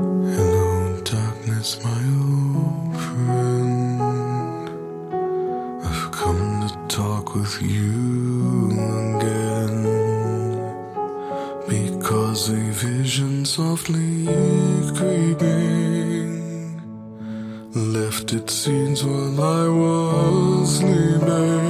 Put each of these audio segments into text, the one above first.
Hello, darkness, my old friend. I've come to talk with you again because a vision softly creeping left its scenes while I was sleeping.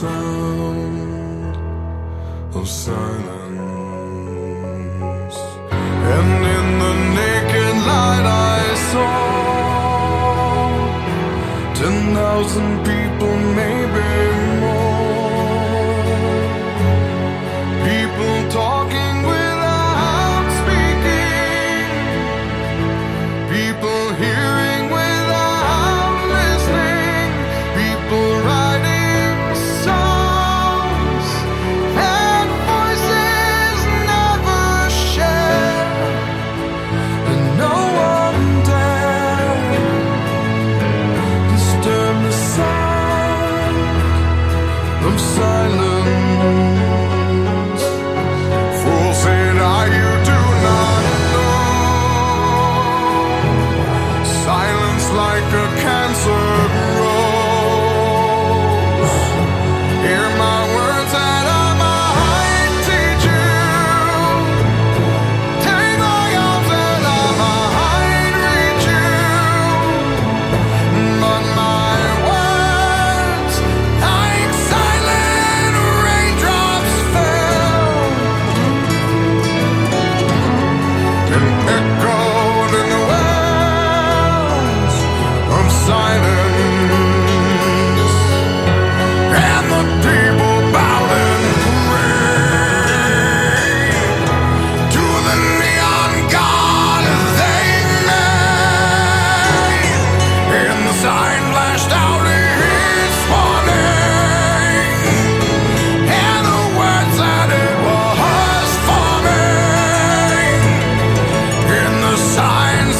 sound of silence. And in the naked light, I saw ten thousand people.